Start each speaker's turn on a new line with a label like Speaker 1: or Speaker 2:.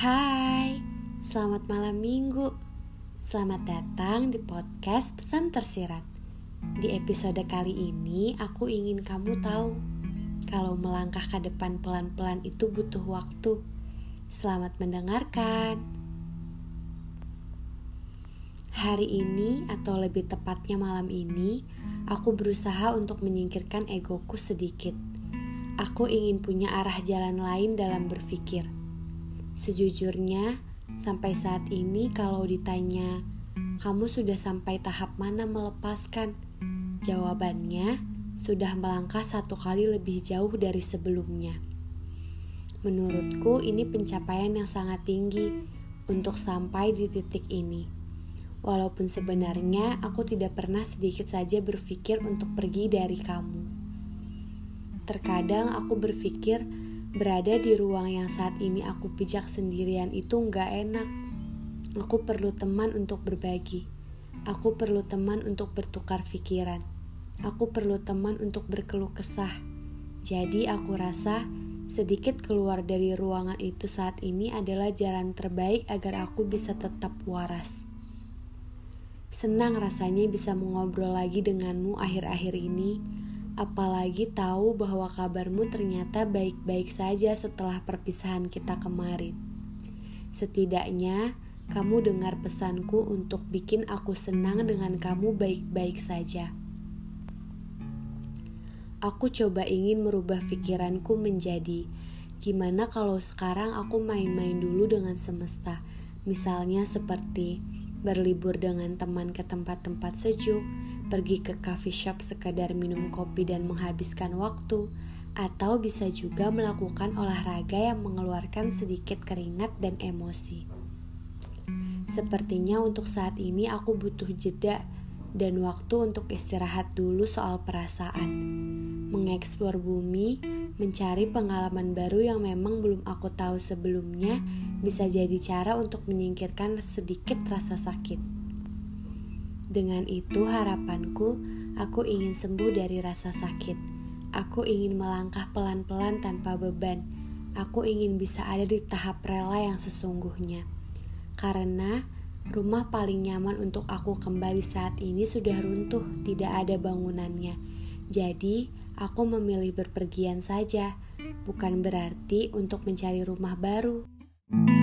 Speaker 1: Hai, selamat malam minggu. Selamat datang di podcast Pesan Tersirat. Di episode kali ini, aku ingin kamu tahu kalau melangkah ke depan pelan-pelan itu butuh waktu. Selamat mendengarkan. Hari ini, atau lebih tepatnya malam ini, aku berusaha untuk menyingkirkan egoku sedikit. Aku ingin punya arah jalan lain dalam berpikir Sejujurnya, sampai saat ini kalau ditanya, kamu sudah sampai tahap mana melepaskan? Jawabannya, sudah melangkah satu kali lebih jauh dari sebelumnya. Menurutku ini pencapaian yang sangat tinggi untuk sampai di titik ini. Walaupun sebenarnya aku tidak pernah sedikit saja berpikir untuk pergi dari kamu. Terkadang aku berpikir Berada di ruang yang saat ini aku pijak sendirian itu nggak enak. Aku perlu teman untuk berbagi. Aku perlu teman untuk bertukar pikiran. Aku perlu teman untuk berkeluh kesah. Jadi aku rasa sedikit keluar dari ruangan itu saat ini adalah jalan terbaik agar aku bisa tetap waras. Senang rasanya bisa mengobrol lagi denganmu akhir-akhir ini apalagi tahu bahwa kabarmu ternyata baik-baik saja setelah perpisahan kita kemarin. Setidaknya, kamu dengar pesanku untuk bikin aku senang dengan kamu baik-baik saja. Aku coba ingin merubah pikiranku menjadi gimana kalau sekarang aku main-main dulu dengan semesta, misalnya seperti berlibur dengan teman ke tempat-tempat sejuk, pergi ke coffee shop sekadar minum kopi dan menghabiskan waktu, atau bisa juga melakukan olahraga yang mengeluarkan sedikit keringat dan emosi. Sepertinya untuk saat ini aku butuh jeda dan waktu untuk istirahat dulu soal perasaan, mengeksplor bumi, mencari pengalaman baru yang memang belum aku tahu sebelumnya bisa jadi cara untuk menyingkirkan sedikit rasa sakit. Dengan itu harapanku, aku ingin sembuh dari rasa sakit. Aku ingin melangkah pelan-pelan tanpa beban. Aku ingin bisa ada di tahap rela yang sesungguhnya. Karena rumah paling nyaman untuk aku kembali saat ini sudah runtuh, tidak ada bangunannya. Jadi, aku memilih berpergian saja, bukan berarti untuk mencari rumah baru. thank